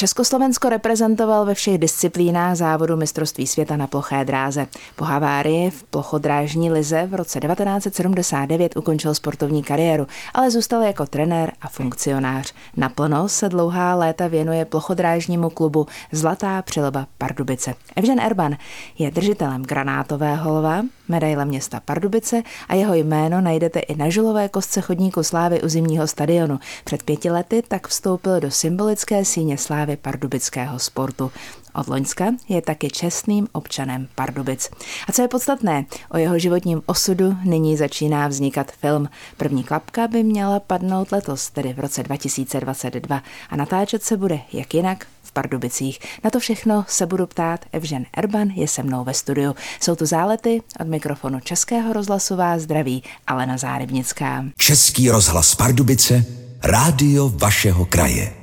Československo reprezentoval ve všech disciplínách závodu mistrovství světa na ploché dráze. Po havárii v plochodrážní lize v roce 1979 ukončil sportovní kariéru, ale zůstal jako trenér a funkcionář. Naplno se dlouhá léta věnuje plochodrážnímu klubu Zlatá přilba Pardubice. Evžen Erban je držitelem granátového lva, medaile města Pardubice a jeho jméno najdete i na žulové kostce chodníku slávy u zimního stadionu. Před pěti lety tak vstoupil do symbolické síně slávy pardubického sportu. Od Loňska je taky čestným občanem Pardubic. A co je podstatné, o jeho životním osudu nyní začíná vznikat film. První klapka by měla padnout letos, tedy v roce 2022. A natáčet se bude jak jinak v Pardubicích. Na to všechno se budu ptát. Evžen Erban je se mnou ve studiu. Jsou to zálety od mikrofonu Českého rozhlasu vás zdraví Alena Zárybnická. Český rozhlas Pardubice, rádio vašeho kraje.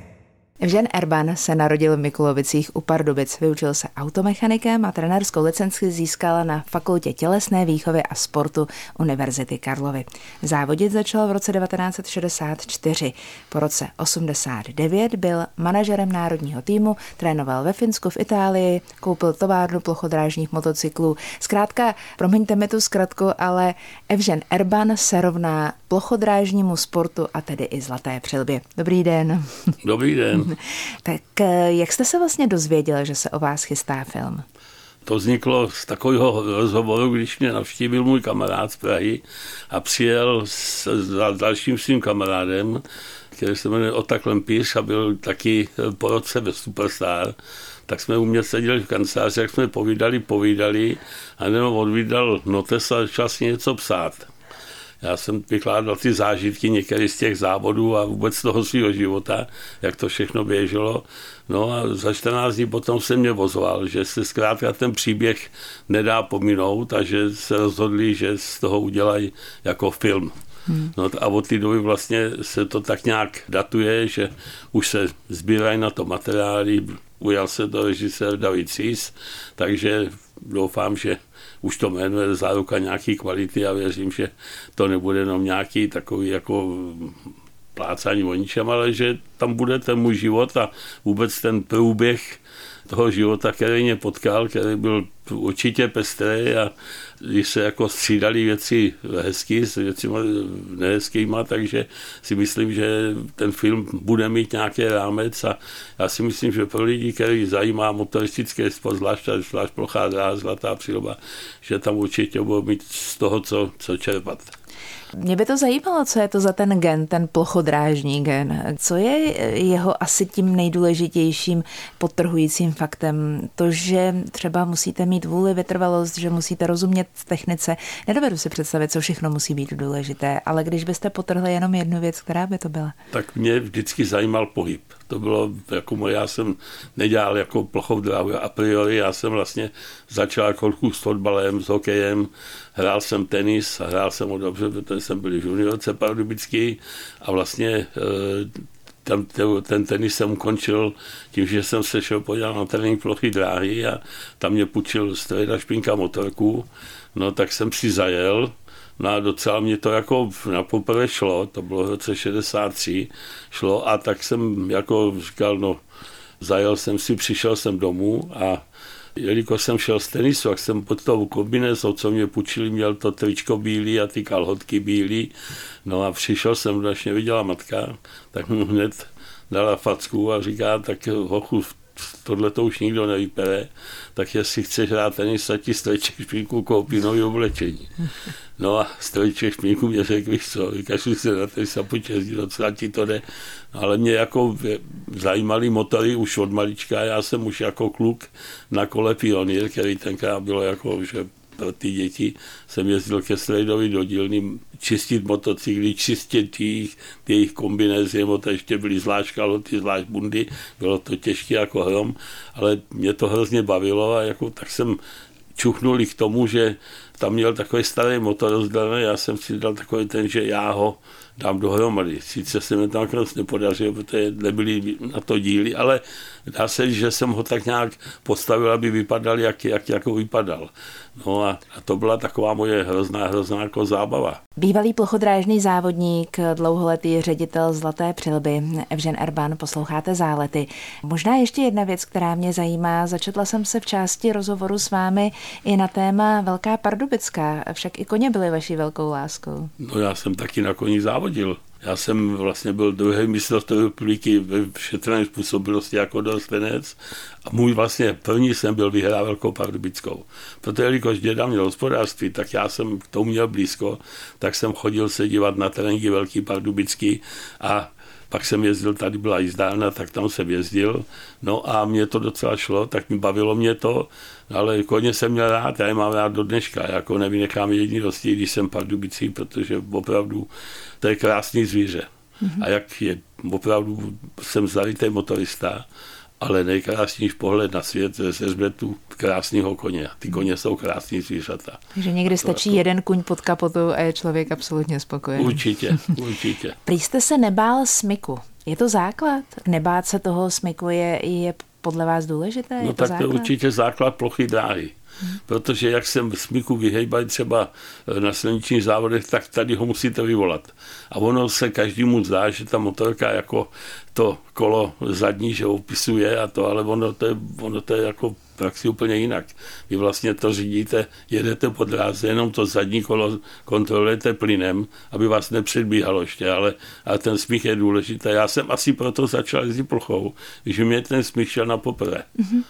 Evžen Erban se narodil v Mikulovicích u Pardubic, vyučil se automechanikem a trenérskou licenci získal na Fakultě tělesné výchovy a sportu Univerzity Karlovy. Závodit začal v roce 1964. Po roce 89 byl manažerem národního týmu, trénoval ve Finsku, v Itálii, koupil továrnu plochodrážních motocyklů. Zkrátka, promiňte mi tu zkratku, ale Evžen Erban se rovná plochodrážnímu sportu a tedy i zlaté přilbě. Dobrý den. Dobrý den. tak eh, jak jste se vlastně dozvěděl, že se o vás chystá film? To vzniklo z takového rozhovoru, když mě navštívil můj kamarád z Prahy a přijel s, s dalším svým kamarádem, který se jmenuje Ota Klempíř a byl taky po roce ve Superstar, tak jsme u mě seděli v kanceláři, jak jsme povídali, povídali a jenom odvídal notes a začal si něco psát. Já jsem vykládal ty zážitky některý z těch závodů a vůbec toho svého života, jak to všechno běželo. No a za 14 dní potom se mě vozval, že se zkrátka ten příběh nedá pominout a že se rozhodli, že z toho udělají jako film. Hmm. No a od té doby vlastně se to tak nějak datuje, že už se sbírají na to materiály, ujal se to režisér David Cis, takže doufám, že už to jmenuje záruka nějaký kvality a věřím, že to nebude jenom nějaký takový jako plácání o ničem, ale že tam bude ten můj život a vůbec ten průběh toho života, který mě potkal, který byl určitě pestrý a když se jako střídali věci hezký s věci nehezkýma, takže si myslím, že ten film bude mít nějaký rámec a já si myslím, že pro lidi, který zajímá motoristické sport, zvlášť, zvlášť plochá dráha, zlatá příloba, že tam určitě budou mít z toho, co, co čerpat. Mě by to zajímalo, co je to za ten gen, ten plochodrážní gen. Co je jeho asi tím nejdůležitějším podtrhujícím faktem? To, že třeba musíte mít vůli, vytrvalost, že musíte rozumět technice. Nedovedu si představit, co všechno musí být důležité, ale když byste potrhli jenom jednu věc, která by to byla? Tak mě vždycky zajímal pohyb. To bylo jako moje, já jsem nedělal jako plochou dráhu a priori, já jsem vlastně začal jako s fotbalem, s hokejem, hrál jsem tenis hrál jsem ho dobře, protože jsem byl juniorce pardubický a vlastně eh, tam ten tenis jsem ukončil tím, že jsem se šel podívat na trénink plochy dráhy a tam mě půjčil strejda špinka motorku, no tak jsem si zajel, No a docela mě to jako na poprvé šlo, to bylo v roce 63, šlo a tak jsem jako říkal, no zajel jsem si, přišel jsem domů a jelikož jsem šel z tenisu, jak jsem pod tou kombinézou, co mě půjčili, měl to tričko bílý a ty kalhotky bílý, no a přišel jsem, když mě viděla matka, tak mu hned dala facku a říká, tak hochu, tohle to už nikdo nevypere, tak jestli chceš hrát tenis, ti strojček špínku koupí nový oblečení. No a strojček špínku mě řekl, víš co, vykašli se na tenis a pojď jezdit, docela ti to jde. No, ale mě jako zajímaly motory už od malička, já jsem už jako kluk na kole Pionýr, který tenkrát bylo jako, že pro ty děti jsem jezdil ke Strejdovi do dílny čistit motocykly, čistit jejich, jejich kombinézy, nebo to ještě byly zvlášť kaloty, zvlášť bundy, bylo to těžké jako hrom, ale mě to hrozně bavilo a jako, tak jsem čuchnuli k tomu, že tam měl takový starý motor rozdaný, já jsem si dal takový ten, že já ho dám dohromady. Sice se mi to nakonec nepodařilo, protože nebyly na to díly, ale dá se, že jsem ho tak nějak postavil, aby vypadal, jak, jak jako vypadal. No a, a to byla taková moje hrozná, hrozná jako zábava. Bývalý plochodrážný závodník, dlouholetý ředitel Zlaté přilby, Evžen Erban, posloucháte zálety. Možná ještě jedna věc, která mě zajímá. Začetla jsem se v části rozhovoru s vámi i na téma Velká Pardubická, však i koně byly vaší velkou láskou. No já jsem taky na koni závodil. Já jsem vlastně byl druhý mistrovství republiky ve všetřené způsobilosti jako dorostenec a můj vlastně první jsem byl vyhrál Velkou Pardubickou. Protože jelikož děda měl hospodářství, tak já jsem k tomu měl blízko, tak jsem chodil se dívat na terénky Velký Pardubický a pak jsem jezdil, tady byla jízdárna, tak tam jsem jezdil, no a mě to docela šlo, tak mi bavilo mě to, ale koně jsem měl rád, já je mám rád do dneška, jako nevynechám jediný rozdíl, když jsem pardubicí, protože opravdu to je krásný zvíře. Mm-hmm. A jak je, opravdu jsem zalitý motorista, ale nejkrásnější pohled na svět ze hřbetu krásného koně. Ty koně jsou krásní zvířata. Takže někdy stačí jako... jeden kuň pod kapotou a je člověk absolutně spokojený. Určitě, určitě. Prý jste se nebál smyku. Je to základ? Nebát se toho smyku je, je podle vás důležité? No je to tak základ? to je určitě základ plochy dráhy. Protože jak jsem smyku vyhejbali třeba na silničních závodech, tak tady ho musíte vyvolat. A ono se každému zdá, že ta motorka jako to kolo zadní, že opisuje a to, ale ono to je, ono to je jako praxi úplně jinak. Vy vlastně to řídíte, jedete po dráze, jenom to zadní kolo kontrolujete plynem, aby vás nepředbíhalo ještě, ale, ale ten smích je důležitý. Já jsem asi proto začal jezdit plochou, že mě ten smích šel na poprvé. Mm-hmm.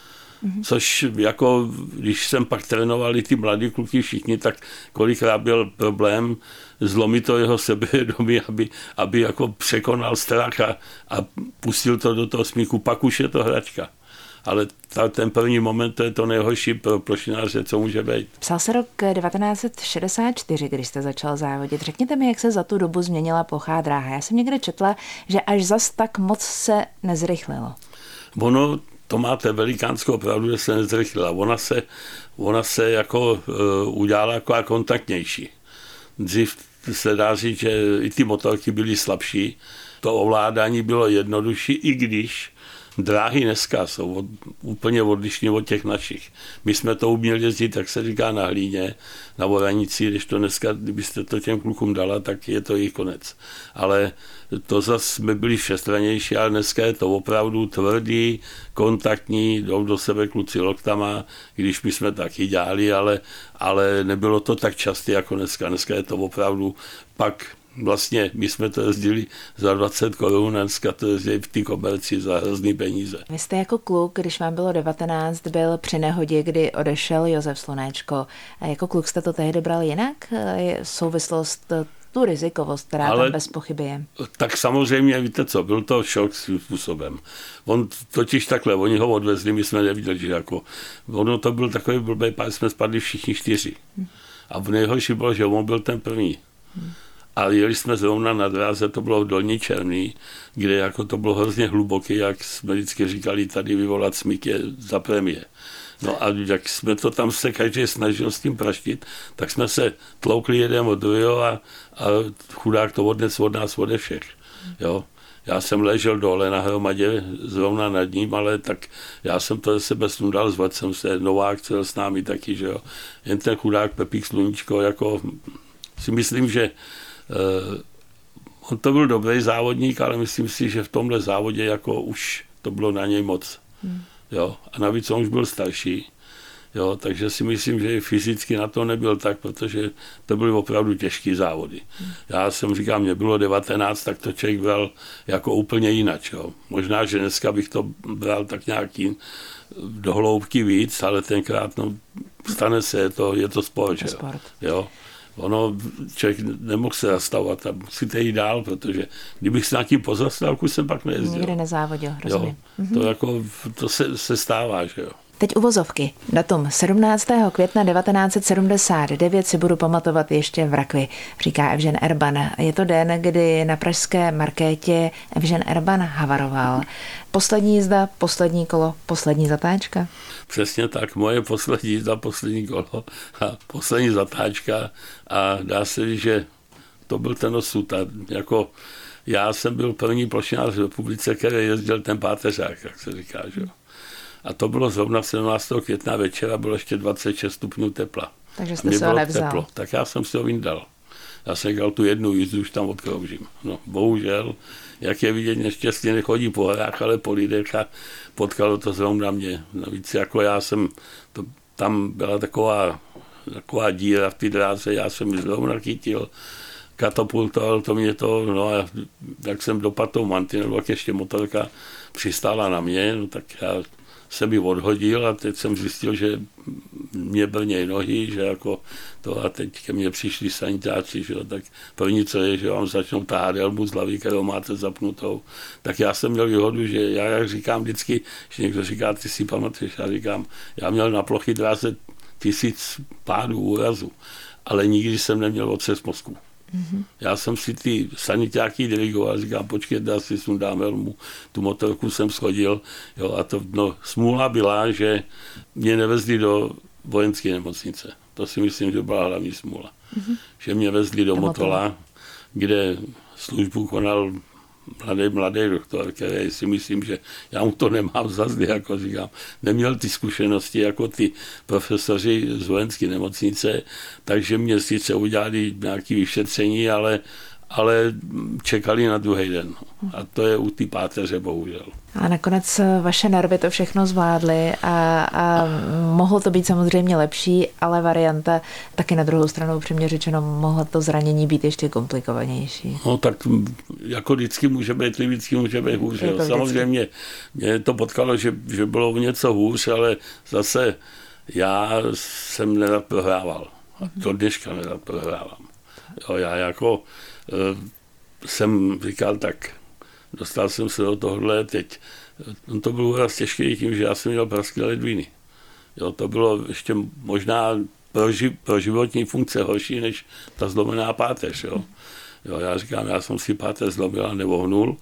Mm-hmm. Což jako, když jsem pak trénoval i ty mladí kluky všichni, tak kolikrát byl problém zlomit to jeho sebevědomí, aby, aby jako překonal strach a, a pustil to do toho smíku, pak už je to hračka ale ta, ten první moment to je to nejhorší pro plošináře, co může být. Psal se rok 1964, když jste začal závodit. Řekněte mi, jak se za tu dobu změnila plochá dráha. Já jsem někde četla, že až zas tak moc se nezrychlilo. Ono to máte velikánskou pravdu, že se nezrychlila. Ona se, ona se jako uh, udělala jako kontaktnější. Dřív se dá říct, že i ty motorky byly slabší, to ovládání bylo jednodušší, i když dráhy dneska jsou od, úplně odlišné od těch našich. My jsme to uměli jezdit, jak se říká, na hlíně, na voranici, když to dneska, kdybyste to těm klukům dala, tak je to jejich konec. Ale to zase jsme byli všestranější, ale dneska je to opravdu tvrdý, kontaktní, jdou do sebe kluci loktama, když my jsme taky dělali, ale, ale nebylo to tak časté jako dneska. Dneska je to opravdu pak vlastně my jsme to jezdili za 20 korun, dneska to jezdili v té komerci za hrozný peníze. Vy jste jako kluk, když vám bylo 19, byl při nehodě, kdy odešel Josef Slunéčko. A jako kluk jste to tehdy bral jinak? Je souvislost tu rizikovost, která Ale, tam bez pochyby je. Tak samozřejmě, víte co, byl to šok svým způsobem. On totiž takhle, oni ho odvezli, my jsme neviděli, že jako, ono to byl takový blbý pár, jsme spadli všichni čtyři. A v nejhorší bylo, že on byl ten první. Hmm a jeli jsme zrovna na dráze, to bylo v Dolní Černý, kde jako to bylo hrozně hluboký, jak jsme vždycky říkali, tady vyvolat smík je za premie. No a jak jsme to tam se každý snažil s tím praštit, tak jsme se tloukli jeden od druhého a, a chudák to odnes od nás ode všech. Jo. Já jsem ležel dole na hromadě, zrovna nad ním, ale tak já jsem to ze sebe snudal, zvat jsem se, Novák cel s námi taky, že jo. Jen ten chudák Pepík Sluníčko, jako si myslím, že on to byl dobrý závodník, ale myslím si, že v tomhle závodě jako už to bylo na něj moc. Hmm. Jo? A navíc on už byl starší. Jo, takže si myslím, že i fyzicky na to nebyl tak, protože to byly opravdu těžké závody. Hmm. Já jsem říkal, mě bylo 19, tak to člověk bral jako úplně jinak. Jo. Možná, že dneska bych to bral tak nějaký dohloubky víc, ale tenkrát no, stane se, je to, je to sport. Je sport. Jo ono, člověk nemohl se zastavovat a musíte jít dál, protože kdybych se na tím pozastavku jsem pak nejezdil. Nikdy nezávodil, rozumím. Jo, to, jako, to se, se stává, že jo. Teď uvozovky. Datum 17. května 1979 si budu pamatovat ještě v Rakvi, říká Evžen Erban. Je to den, kdy na pražské markétě Evžen Erban havaroval. Poslední jízda, poslední kolo, poslední zatáčka? Přesně tak, moje poslední jízda, poslední kolo a poslední zatáčka a dá se říct, že to byl ten osud. A jako já jsem byl první plošinář v republice, který jezdil ten páteřák, jak se říká. Že? A to bylo zrovna 17. května večera, bylo ještě 26 stupňů tepla. Takže jste se ho nevzal. Teplo. Tak já jsem si ho vyndal. Já jsem dělal tu jednu jízdu, už tam odkroužím. No, bohužel, jak je vidět, neštěstí nechodí po horách, ale po lidech a potkalo to zrovna mě. Navíc jako já jsem, to, tam byla taková, taková díra v té dráze, já jsem ji zrovna chytil katapultoval to mě to, no a jak jsem dopadl tou mantinelu, jak ještě motorka přistála na mě, no tak já jsem ji odhodil a teď jsem zjistil, že mě brnějí nohy, že jako to a teď ke mně přišli sanitáci, že jo, tak první, co je, že vám začnou tahat helmu z hlavy, kterou máte zapnutou. Tak já jsem měl výhodu, že já, jak říkám vždycky, že někdo říká, ty si pamatuješ, já říkám, já měl na plochy dráze tisíc pádů úrazu, ale nikdy jsem neměl otřes mozku. Mm-hmm. Já jsem si ty sanitáky dirigoval, říkám, počkejte, já si sundám helmu, tu motorku jsem schodil, jo, a to, no, smůla byla, že mě nevezli do vojenské nemocnice. To si myslím, že byla hlavní smůla. Mm-hmm. Že mě vezli do Motola, kde službu konal mladý, mladý doktor, který si myslím, že já mu to nemám za zdy, jako říkám, neměl ty zkušenosti jako ty profesoři z vojenské nemocnice, takže mě sice udělali nějaké vyšetření, ale ale čekali na druhý den. A to je u té páteře, bohužel. A nakonec vaše nervy to všechno zvládly a, a mohlo to být samozřejmě lepší, ale varianta taky na druhou stranu upřímně řečeno mohlo to zranění být ještě komplikovanější. No tak jako vždycky může být, vždycky může být hůř. Samozřejmě mě to potkalo, že, že bylo v něco hůř, ale zase já jsem nerad prohrával. A to dneška nerad prohrávám. Jo, já jako Eh, jsem říkal, tak dostal jsem se do tohohle teď. No to bylo raz těžké tím, že já jsem měl praské ledviny. Jo, to bylo ještě možná pro, ži, pro životní funkce horší, než ta zlomená páteř. Jo. Jo, já říkám, já jsem si páteř zlomil a nevohnul,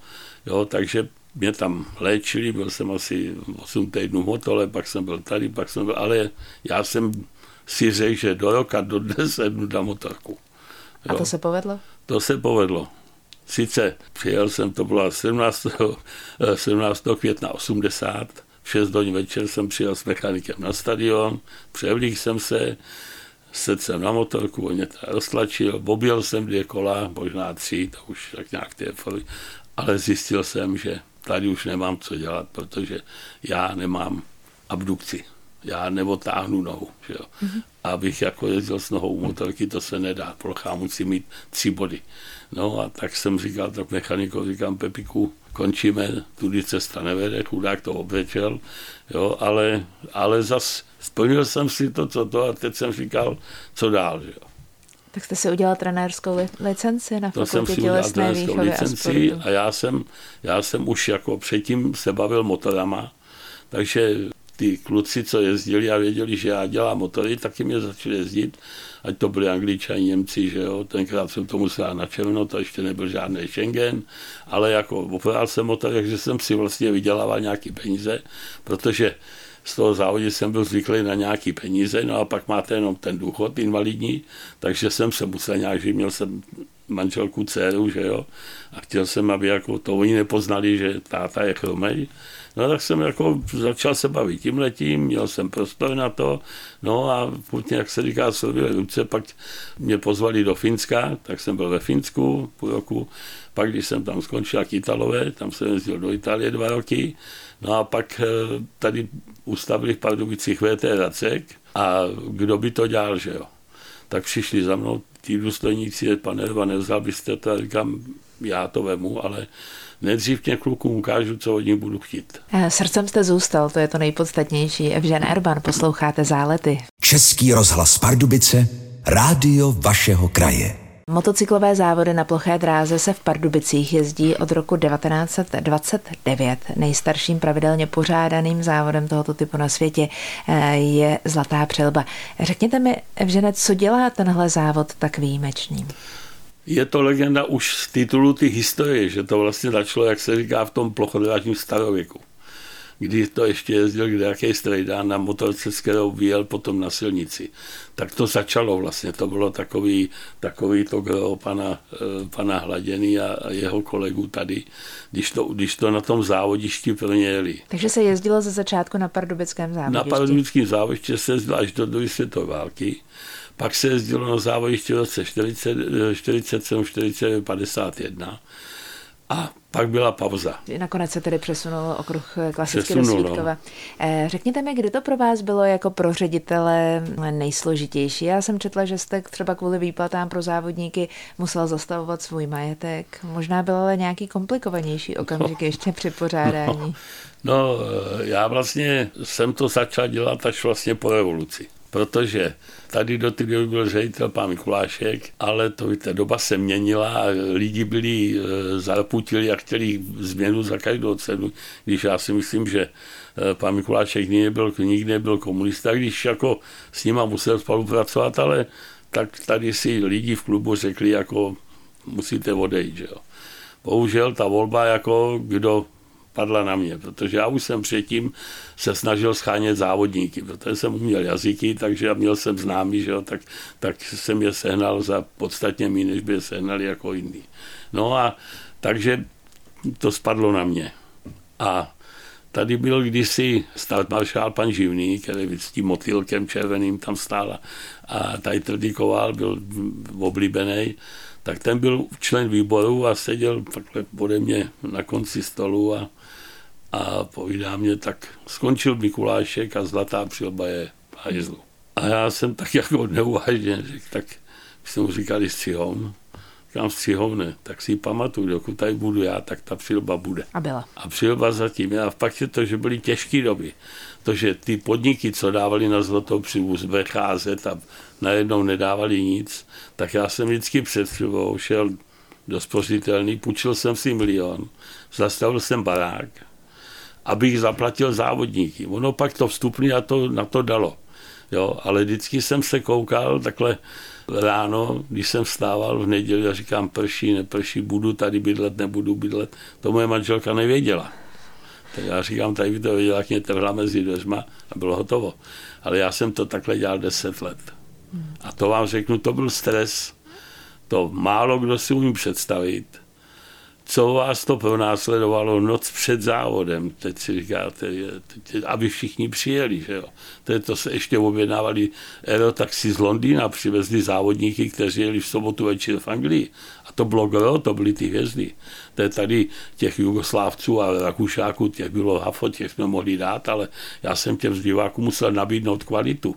jo, takže mě tam léčili, byl jsem asi 8 týdnů v hotole, pak jsem byl tady, pak jsem byl, ale já jsem si řekl, že do roka, do dnes sednu na motorku. A to se povedlo? To se povedlo. Sice přijel jsem, to bylo 17. 17. května 80, v 6 hodin večer jsem přijel s mechanikem na stadion, převlík jsem se, sedl jsem na motorku, on mě to roztlačil, objel jsem dvě kola, možná tři, to už tak nějak ty ale zjistil jsem, že tady už nemám co dělat, protože já nemám abdukci já neotáhnu nohu. Že jo. Mm-hmm. Abych jako jezdil s nohou motorky, to se nedá. Plochá musí mít tři body. No a tak jsem říkal tak mechanikovi, říkám Pepiku, končíme, tudy cesta nevede, chudák to obřečel, jo, ale, ale zas splnil jsem si to, co to a teď jsem říkal, co dál, že jo. Tak jste si udělal trenérskou licenci na to jsem si udělal trenérskou licenci a, a já jsem, já jsem už jako předtím se bavil motorama, takže ty kluci, co jezdili a věděli, že já dělám motory, taky mě začali jezdit, ať to byli angličani, Němci, že jo, tenkrát jsem to musel na černo, to ještě nebyl žádný Schengen, ale jako opravil jsem motor, takže jsem si vlastně vydělával nějaký peníze, protože z toho závodě jsem byl zvyklý na nějaký peníze, no a pak máte jenom ten důchod invalidní, takže jsem se musel nějak žít, měl jsem manželku, dceru, že jo, a chtěl jsem, aby jako to oni nepoznali, že táta je chromej, No tak jsem jako začal se bavit tím letím, měl jsem prostor na to, no a putně, jak se říká, slovili ruce, pak mě pozvali do Finska, tak jsem byl ve Finsku půl roku, pak když jsem tam skončil jak Italové, tam jsem jezdil do Itálie dva roky, no a pak eh, tady ustavili v Pardubicích VT Racek. A kdo by to dělal, že jo. Tak přišli za mnou ti důstojníci, pane Erva, nevzal byste to, říkám, já to vemu, ale nejdřív těch klukům ukážu, co od nich budu chtít. Eh, srdcem jste zůstal, to je to nejpodstatnější. Evžen Erban, posloucháte Zálety. Český rozhlas Pardubice, rádio vašeho kraje. Motocyklové závody na ploché dráze se v Pardubicích jezdí od roku 1929. Nejstarším pravidelně pořádaným závodem tohoto typu na světě eh, je Zlatá přelba. Řekněte mi, Evžene, co dělá tenhle závod tak výjimečný? Je to legenda už z titulu ty historie, že to vlastně začalo, jak se říká, v tom plochodrážním starověku kdy to ještě jezdil kde jaký strejda na motorce, s kterou vyjel potom na silnici. Tak to začalo vlastně, to bylo takový, takový to gro pana, eh, pana Hladěný a jeho kolegů tady, když to, když to na tom závodišti pro ně jeli. Takže se jezdilo ze začátku na pardubickém závodišti? Na pardubickém závodišti se jezdilo až do druhé světové války. Pak se jezdilo na závodišti v roce 40, 47, 40, 51 a pak byla pauza. Nakonec se tedy přesunul okruh klasicky Přesunul, do. Svítkova. No. Řekněte mi, kdy to pro vás bylo jako pro ředitele nejsložitější? Já jsem četla, že jste třeba kvůli výplatám pro závodníky musel zastavovat svůj majetek. Možná byl ale nějaký komplikovanější okamžik no, ještě při pořádání. No, no, já vlastně jsem to začal dělat až vlastně po revoluci protože tady do té doby byl ředitel pán Mikulášek, ale to víte, doba se měnila a lidi byli e, zarputili a chtěli změnu za každou cenu, když já si myslím, že e, pán Mikulášek nikdy nebyl, nikdy nebyl komunista, když jako s nima musel spolupracovat, ale tak tady si lidi v klubu řekli, jako musíte odejít, že jo. Bohužel ta volba, jako kdo padla na mě, protože já už jsem předtím se snažil schánět závodníky, protože jsem uměl jazyky, takže měl jsem známý, že jo, tak, tak jsem je sehnal za podstatně méně, než by je sehnali jako jiný. No a takže to spadlo na mě. A tady byl kdysi maršál pan Živný, který s tím motýlkem červeným tam stál a tady trdikoval, byl oblíbený, tak ten byl člen výboru a seděl takhle ode mě na konci stolu a a povídá mě, tak skončil Mikulášek a zlatá přilba je hajzlu. A já jsem tak jako neuvážně řekl, tak jsem mu říkal, střihom. Říkám, střihovne, tak si ji pamatuju, dokud tady budu já, tak ta přilba bude. A byla. A přilba zatím. A pak je to, že byly těžké doby. To, že ty podniky, co dávali na zlatou přilbu, vycházet a najednou nedávali nic, tak já jsem vždycky před přilbou šel do spořitelný, půjčil jsem si milion, zastavil jsem barák, abych zaplatil závodníky. Ono pak to vstupný na to, na to dalo. Jo, ale vždycky jsem se koukal takhle ráno, když jsem vstával v neděli a říkám prší, neprší, budu tady bydlet, nebudu bydlet. To moje manželka nevěděla. Tak já říkám, tady by to věděla, jak mě trhla mezi dveřma a bylo hotovo. Ale já jsem to takhle dělal deset let. A to vám řeknu, to byl stres. To málo kdo si umí představit co vás to pronásledovalo noc před závodem, teď si říkáte, aby všichni přijeli, že jo. Teď to se ještě objednávali aerotaxi z Londýna, přivezli závodníky, kteří jeli v sobotu večer v Anglii. A to bylo gro, to byly ty hvězdy. To je tady těch Jugoslávců a Rakušáků, těch bylo hafo, těch jsme mohli dát, ale já jsem těm z diváků musel nabídnout kvalitu.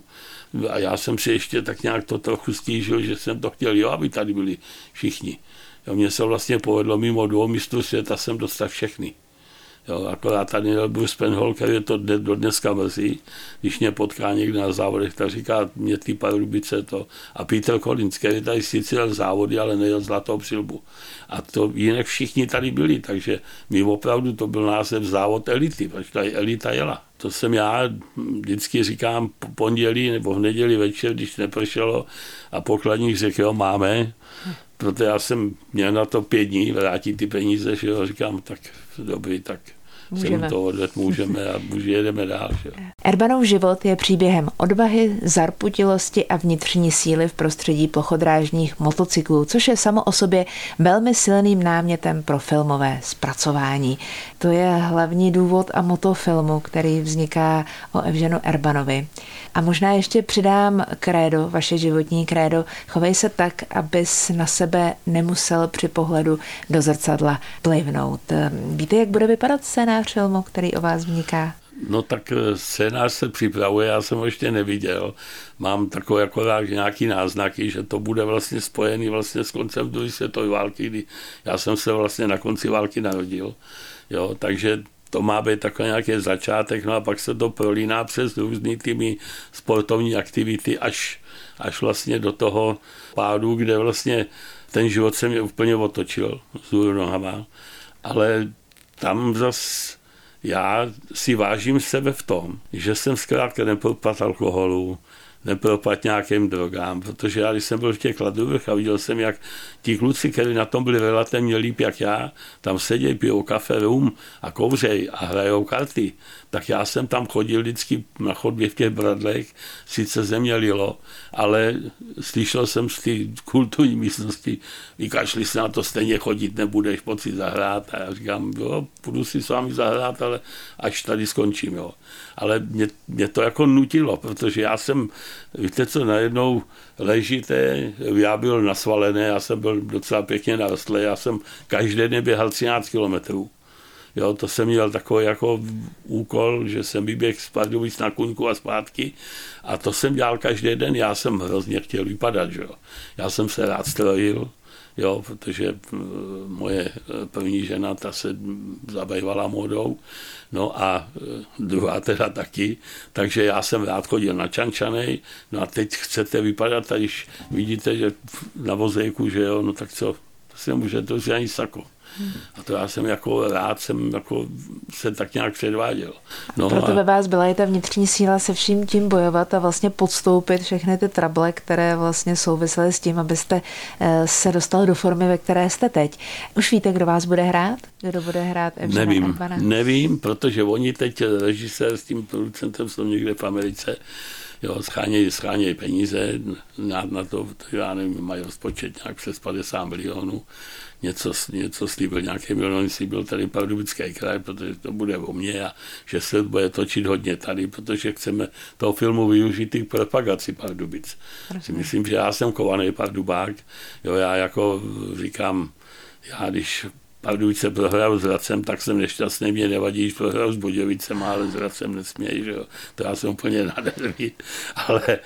A já jsem si ještě tak nějak to trochu stížil, že jsem to chtěl, jo, aby tady byli všichni. Jo, mně se vlastně povedlo mimo dvou mistrů světa jsem dostat všechny. Jo, akorát tady Bruce Penhol, který to do dneska mrzí, když mě potká někde na závodech, tak říká, mě ty Pardubice to. A Peter Collins, který tady sice jel závody, ale nejel zlatou přilbu. A to jinak všichni tady byli, takže my opravdu to byl název závod elity, protože tady elita jela. To jsem já vždycky říkám pondělí nebo v neděli večer, když nepršelo a pokladník řekl, jo, máme, proto já jsem měl na to pět dní vrátit ty peníze, že jo, říkám, tak dobrý, tak můžeme. to odvet můžeme a jedeme dál. Že? Erbanov život je příběhem odvahy, zarputilosti a vnitřní síly v prostředí plochodrážních motocyklů, což je samo o sobě velmi silným námětem pro filmové zpracování. To je hlavní důvod a moto filmu, který vzniká o Evženu Erbanovi. A možná ještě přidám krédo, vaše životní krédo. Chovej se tak, abys na sebe nemusel při pohledu do zrcadla plivnout. Víte, jak bude vypadat scénář filmu, který o vás vzniká? No tak eh, scénář se připravuje, já jsem ho ještě neviděl. Mám takové jako nějaký náznaky, že to bude vlastně spojený vlastně s koncem druhé světové války, kdy já jsem se vlastně na konci války narodil. Jo, takže to má být takový nějaký začátek, no a pak se to prolíná přes různý tými sportovní aktivity až, až vlastně do toho pádu, kde vlastně ten život se mě úplně otočil z nohama, ale tam zase já si vážím sebe v tom, že jsem zkrátka nepropad alkoholu, nepropad nějakým drogám, protože já, když jsem byl v těch kladovech a viděl jsem, jak ti kluci, kteří na tom byli relativně líp jak já, tam sedějí, pijou kafe, rum a kouřej a hrajou karty, tak já jsem tam chodil vždycky na chodbě v těch bradlech, sice země lilo, ale slyšel jsem z té kulturní místnosti, vykašli se na to, stejně chodit nebudeš, pojď si zahrát. A já říkám, jo, půjdu si s vámi zahrát, ale až tady skončím, jo. Ale mě, mě to jako nutilo, protože já jsem, víte co, najednou ležité, já byl nasvalený, já jsem byl docela pěkně narostlý, já jsem každý den běhal 13 kilometrů. Jo, to jsem měl takový jako úkol, že jsem vyběhl z Pardubic na kuňku a zpátky a to jsem dělal každý den, já jsem hrozně chtěl vypadat, že jo. Já jsem se rád strojil, jo, protože eh, moje eh, první žena, ta se zabývala modou, no a eh, druhá teda taky, takže já jsem rád chodil na čančanej, no a teď chcete vypadat, a když vidíte, že na vozejku, že jo, no tak co, to si může, to si ani sako. A to já jsem jako rád jsem jako se tak nějak předváděl. No Proto a... ve vás byla i ta vnitřní síla se vším tím bojovat a vlastně podstoupit všechny ty trable, které vlastně souvisely s tím, abyste eh, se dostal do formy, ve které jste teď. Už víte, kdo vás bude hrát? Kdo bude hrát Evžena Nevím, nevím, protože oni teď režisér s tím producentem jsou někde v Americe jo, schánějí, schánějí peníze na, na to, já nevím, mají rozpočet nějak přes 50 milionů, něco, něco slíbil, nějaký milion slíbil tady Pardubický kraj, protože to bude o mě a že se bude točit hodně tady, protože chceme toho filmu využít i propagaci Pardubic. Si myslím, že já jsem kovaný Pardubák, jo, já jako říkám, já když Pardubice prohrál s Hradcem, tak jsem nešťastný, mě nevadí, když prohrál s Budějovicem, ale s Hradcem nesmějí, že jo. To já jsem úplně nádherný, ale e,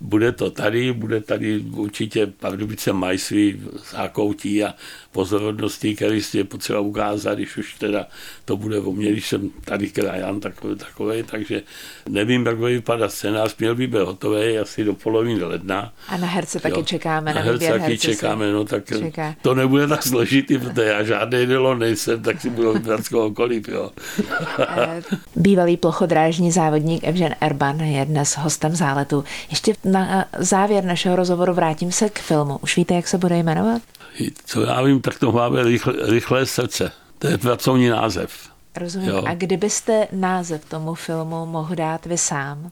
bude to tady, bude tady určitě Pardubice mají svý zákoutí a pozorodnosti, který si je potřeba ukázat, když už teda to bude o mě, když jsem tady krajan takový, takový takže nevím, jak bude vypadat scénář, měl by být hotový asi do poloviny ledna. A na herce taky jo. čekáme, na, na herce taky herce čekáme, no tak čeká. to nebude tak složitý, protože já žádný Nilo nejsem, tak si budu vybrat z kohokoliv, jo. Bývalý plochodrážní závodník Evžen Erban je dnes hostem záletu. Ještě na závěr našeho rozhovoru vrátím se k filmu. Už víte, jak se bude jmenovat? co já vím, tak to máme rychle, rychlé srdce. To je pracovní název. Rozumím. Jo. A kdybyste název tomu filmu mohl dát vy sám?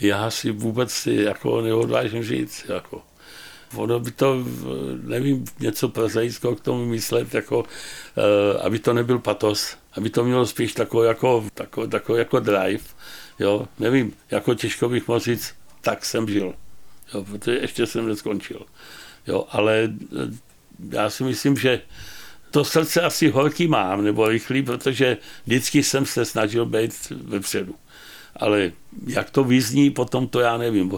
Já si vůbec si jako neodvážím říct. Jako. Ono by to, nevím, něco prozaického k tomu myslet, jako, uh, aby to nebyl patos, aby to mělo spíš takový jako, takový, takový jako drive. Jo, nevím, jako těžko bych mohl říct, tak jsem žil. Jo, protože ještě jsem neskončil. Jo, ale já si myslím, že to srdce asi horký mám, nebo rychlý, protože vždycky jsem se snažil být vepředu. Ale jak to vyzní, potom to já nevím.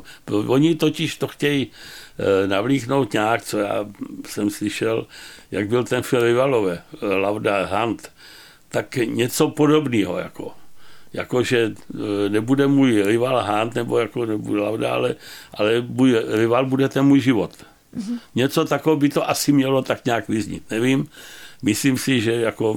Oni totiž to chtějí eh, navlíknout nějak, co já jsem slyšel, jak byl ten film Rivalové, eh, Lauda Hunt, tak něco podobného jako. Jako, že eh, nebude můj rival Hunt, nebo jako nebude Lauda, ale, ale můj rival bude ten můj život. Mm-hmm. Něco takového by to asi mělo tak nějak vyznít. Nevím, myslím si, že jako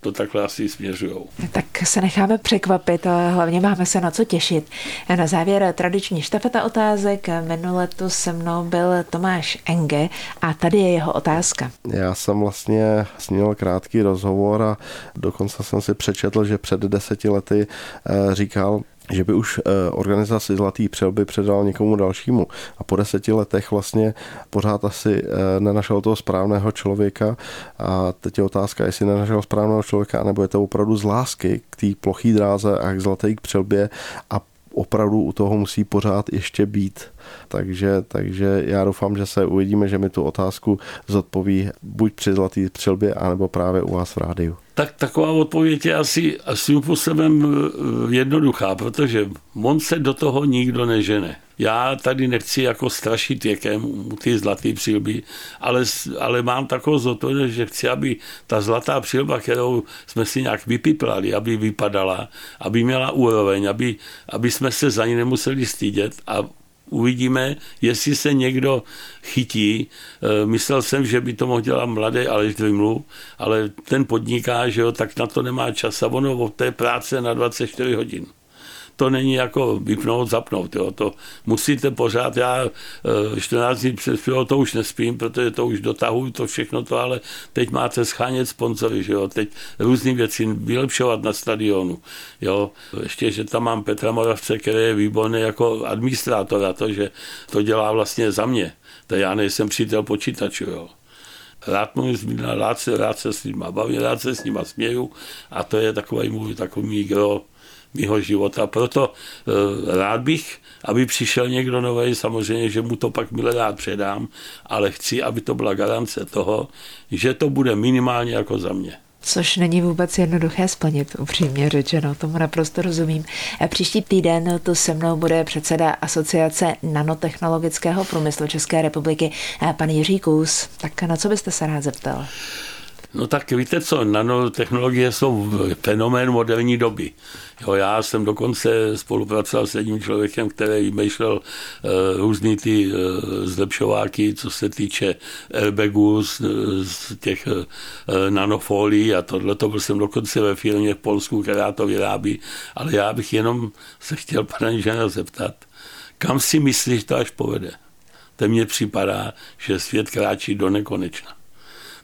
to takhle asi směřujou. Tak se necháme překvapit, ale hlavně máme se na co těšit. Na závěr tradiční štafeta otázek. Minule tu se mnou byl Tomáš Enge a tady je jeho otázka. Já jsem vlastně sněl krátký rozhovor a dokonce jsem si přečetl, že před deseti lety eh, říkal, že by už eh, organizaci Zlatý přelby předal někomu dalšímu. A po deseti letech vlastně pořád asi eh, nenašel toho správného člověka. A teď je otázka, jestli nenašel správného člověka, nebo je to opravdu z lásky k té plochý dráze a k Zlaté přelbě a opravdu u toho musí pořád ještě být. Takže, takže já doufám, že se uvidíme, že mi tu otázku zodpoví buď při Zlatý přelbě, anebo právě u vás v rádiu. Tak taková odpověď je asi svým způsobem eh, jednoduchá, protože on se do toho nikdo nežene. Já tady nechci jako strašit věkem ty zlaté přilby, ale, ale mám takovou zodpovědnost, že chci, aby ta zlatá přilba, kterou jsme si nějak vypiplali, aby vypadala, aby měla úroveň, aby, aby jsme se za ní nemuseli stydět a Uvidíme, jestli se někdo chytí. E, myslel jsem, že by to mohl dělat mladý Aleš Dvimlu, ale ten podniká, že jo, tak na to nemá čas a ono od té práce na 24 hodin to není jako vypnout, zapnout. Jo. To musíte pořád, já 14 eh, dní před to už nespím, protože to už dotahuji, to všechno to, ale teď máte schánět sponzory, že jo. teď různé věci vylepšovat na stadionu. Jo. Ještě, že tam mám Petra Moravce, který je výborný jako administrátor a to, že to dělá vlastně za mě. To já nejsem přítel počítačů. Jo rád mu rád se, rád se s ním bavím, rád se s ním směju a to je takový můj takový gro, mého života. Proto e, rád bych, aby přišel někdo nový, samozřejmě, že mu to pak milé rád předám, ale chci, aby to byla garance toho, že to bude minimálně jako za mě což není vůbec jednoduché splnit, upřímně řečeno, tomu naprosto rozumím. Příští týden to se mnou bude předseda Asociace nanotechnologického průmyslu České republiky, pan Jiří Kůz. Tak na co byste se rád zeptal? No tak víte co, nanotechnologie jsou fenomén moderní doby. Jo, já jsem dokonce spolupracoval s jedním člověkem, který vymýšlel uh, různý ty uh, zlepšováky, co se týče airbagů z, z těch uh, nanofólí a tohle to byl jsem dokonce ve firmě v Polsku, která to vyrábí, ale já bych jenom se chtěl pana inženýra zeptat, kam si myslíš, to až povede? To mně připadá, že svět kráčí do nekonečna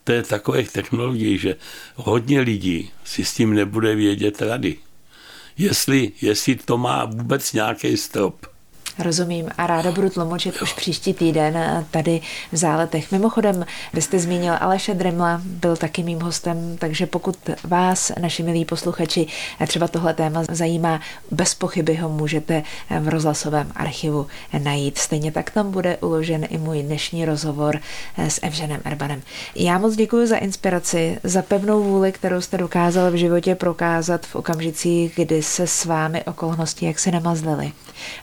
to je takových technologií, že hodně lidí si s tím nebude vědět rady. Jestli, jestli to má vůbec nějaký strop. Rozumím a ráda budu tlumočit už příští týden tady v záletech. Mimochodem, vy jste zmínil Aleše Dremla, byl taky mým hostem, takže pokud vás, naši milí posluchači, třeba tohle téma zajímá, bez pochyby ho můžete v rozhlasovém archivu najít. Stejně tak tam bude uložen i můj dnešní rozhovor s Evženem Erbanem. Já moc děkuji za inspiraci, za pevnou vůli, kterou jste dokázal v životě prokázat v okamžicích, kdy se s vámi okolnosti jak se.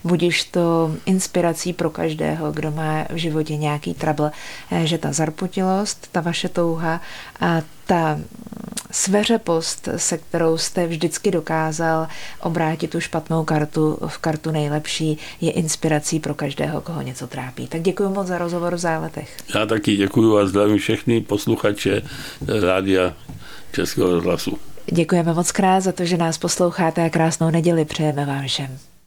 Budíš to to inspirací pro každého, kdo má v životě nějaký trouble, eh, že ta zarputilost, ta vaše touha a ta sveřepost, se kterou jste vždycky dokázal obrátit tu špatnou kartu v kartu nejlepší, je inspirací pro každého, koho něco trápí. Tak děkuji moc za rozhovor v záletech. Já taky děkuji a zdravím všechny posluchače Rádia Českého rozhlasu. Děkujeme moc krát za to, že nás posloucháte a krásnou neděli přejeme vám všem.